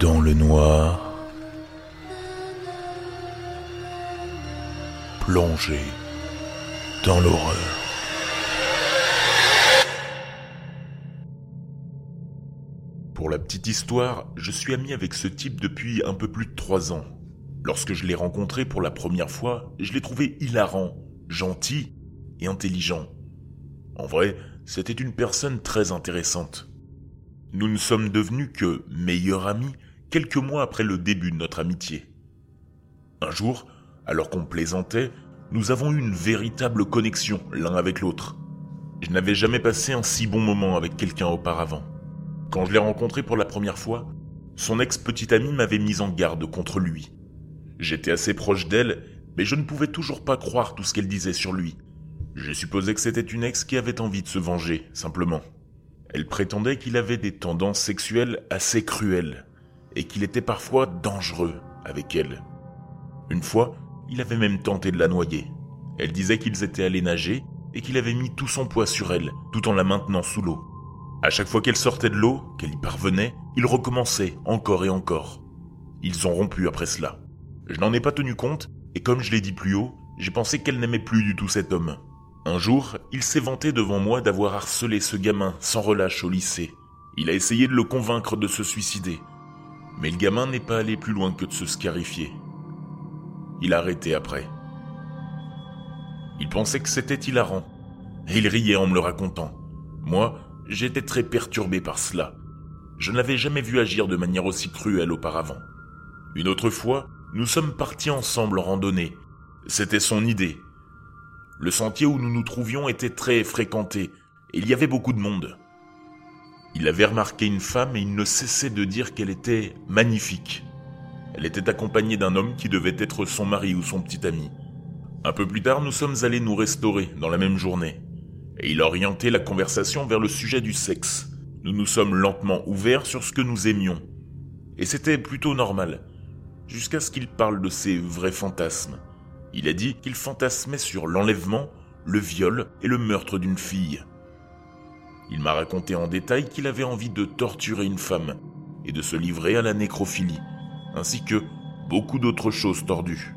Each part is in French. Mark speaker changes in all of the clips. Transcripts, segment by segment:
Speaker 1: dans le noir, plongé dans l'horreur. Pour la petite histoire, je suis ami avec ce type depuis un peu plus de trois ans. Lorsque je l'ai rencontré pour la première fois, je l'ai trouvé hilarant, gentil et intelligent. En vrai, c'était une personne très intéressante. Nous ne sommes devenus que meilleurs amis quelques mois après le début de notre amitié. Un jour, alors qu'on plaisantait, nous avons eu une véritable connexion l'un avec l'autre. Je n'avais jamais passé un si bon moment avec quelqu'un auparavant. Quand je l'ai rencontré pour la première fois, son ex-petite amie m'avait mis en garde contre lui. J'étais assez proche d'elle, mais je ne pouvais toujours pas croire tout ce qu'elle disait sur lui. J'ai supposé que c'était une ex qui avait envie de se venger, simplement. Elle prétendait qu'il avait des tendances sexuelles assez cruelles et qu'il était parfois dangereux avec elle. Une fois, il avait même tenté de la noyer. Elle disait qu'ils étaient allés nager et qu'il avait mis tout son poids sur elle, tout en la maintenant sous l'eau. À chaque fois qu'elle sortait de l'eau, qu'elle y parvenait, il recommençait encore et encore. Ils ont rompu après cela. Je n'en ai pas tenu compte, et comme je l'ai dit plus haut, j'ai pensé qu'elle n'aimait plus du tout cet homme. Un jour, il s'est vanté devant moi d'avoir harcelé ce gamin sans relâche au lycée. Il a essayé de le convaincre de se suicider, mais le gamin n'est pas allé plus loin que de se scarifier. Il a arrêté après. Il pensait que c'était hilarant, et il riait en me le racontant. Moi, j'étais très perturbé par cela. Je ne l'avais jamais vu agir de manière aussi cruelle auparavant. Une autre fois, nous sommes partis ensemble en randonnée. C'était son idée. Le sentier où nous nous trouvions était très fréquenté, et il y avait beaucoup de monde. Il avait remarqué une femme et il ne cessait de dire qu'elle était magnifique. Elle était accompagnée d'un homme qui devait être son mari ou son petit ami. Un peu plus tard, nous sommes allés nous restaurer dans la même journée. Et il orientait la conversation vers le sujet du sexe. Nous nous sommes lentement ouverts sur ce que nous aimions. Et c'était plutôt normal. Jusqu'à ce qu'il parle de ses vrais fantasmes. Il a dit qu'il fantasmait sur l'enlèvement, le viol et le meurtre d'une fille. Il m'a raconté en détail qu'il avait envie de torturer une femme et de se livrer à la nécrophilie, ainsi que beaucoup d'autres choses tordues.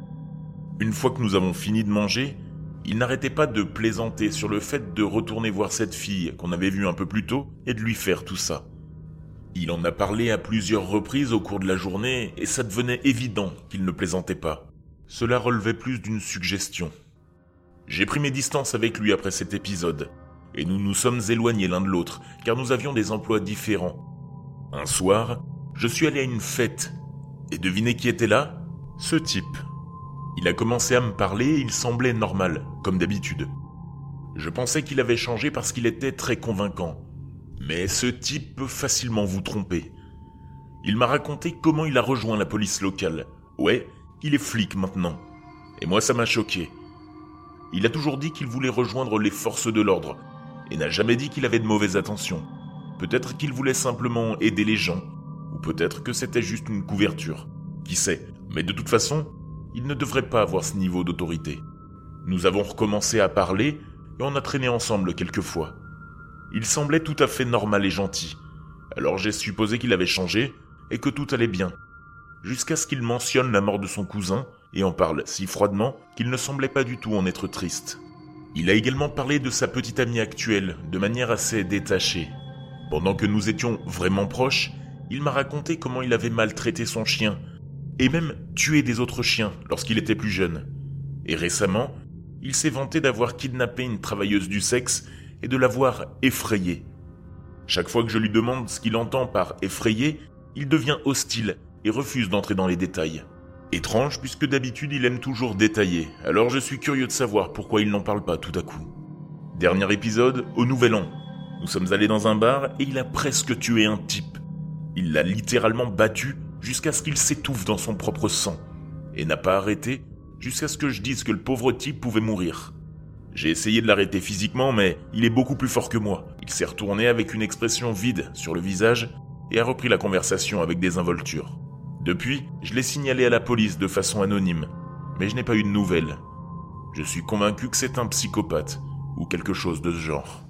Speaker 1: Une fois que nous avons fini de manger, il n'arrêtait pas de plaisanter sur le fait de retourner voir cette fille qu'on avait vue un peu plus tôt et de lui faire tout ça. Il en a parlé à plusieurs reprises au cours de la journée et ça devenait évident qu'il ne plaisantait pas. Cela relevait plus d'une suggestion. J'ai pris mes distances avec lui après cet épisode et nous nous sommes éloignés l'un de l'autre, car nous avions des emplois différents. Un soir, je suis allé à une fête, et devinez qui était là? Ce type. Il a commencé à me parler et il semblait normal, comme d'habitude. Je pensais qu'il avait changé parce qu'il était très convaincant. Mais ce type peut facilement vous tromper. Il m'a raconté comment il a rejoint la police locale. Ouais, il est flic maintenant. Et moi ça m'a choqué. Il a toujours dit qu'il voulait rejoindre les forces de l'ordre, et n'a jamais dit qu'il avait de mauvaises intentions. Peut-être qu'il voulait simplement aider les gens, ou peut-être que c'était juste une couverture. Qui sait Mais de toute façon, il ne devrait pas avoir ce niveau d'autorité. Nous avons recommencé à parler et on a traîné ensemble quelques fois. Il semblait tout à fait normal et gentil. Alors j'ai supposé qu'il avait changé et que tout allait bien. Jusqu'à ce qu'il mentionne la mort de son cousin et en parle si froidement qu'il ne semblait pas du tout en être triste. Il a également parlé de sa petite amie actuelle, de manière assez détachée. Pendant que nous étions vraiment proches, il m'a raconté comment il avait maltraité son chien, et même tué des autres chiens lorsqu'il était plus jeune. Et récemment, il s'est vanté d'avoir kidnappé une travailleuse du sexe et de l'avoir effrayée. Chaque fois que je lui demande ce qu'il entend par effrayer, il devient hostile et refuse d'entrer dans les détails. Étrange puisque d'habitude il aime toujours détailler, alors je suis curieux de savoir pourquoi il n'en parle pas tout à coup. Dernier épisode, au Nouvel An. Nous sommes allés dans un bar et il a presque tué un type. Il l'a littéralement battu jusqu'à ce qu'il s'étouffe dans son propre sang, et n'a pas arrêté jusqu'à ce que je dise que le pauvre type pouvait mourir. J'ai essayé de l'arrêter physiquement, mais il est beaucoup plus fort que moi. Il s'est retourné avec une expression vide sur le visage et a repris la conversation avec des involtures. Depuis, je l'ai signalé à la police de façon anonyme, mais je n'ai pas eu de nouvelles. Je suis convaincu que c'est un psychopathe, ou quelque chose de ce genre.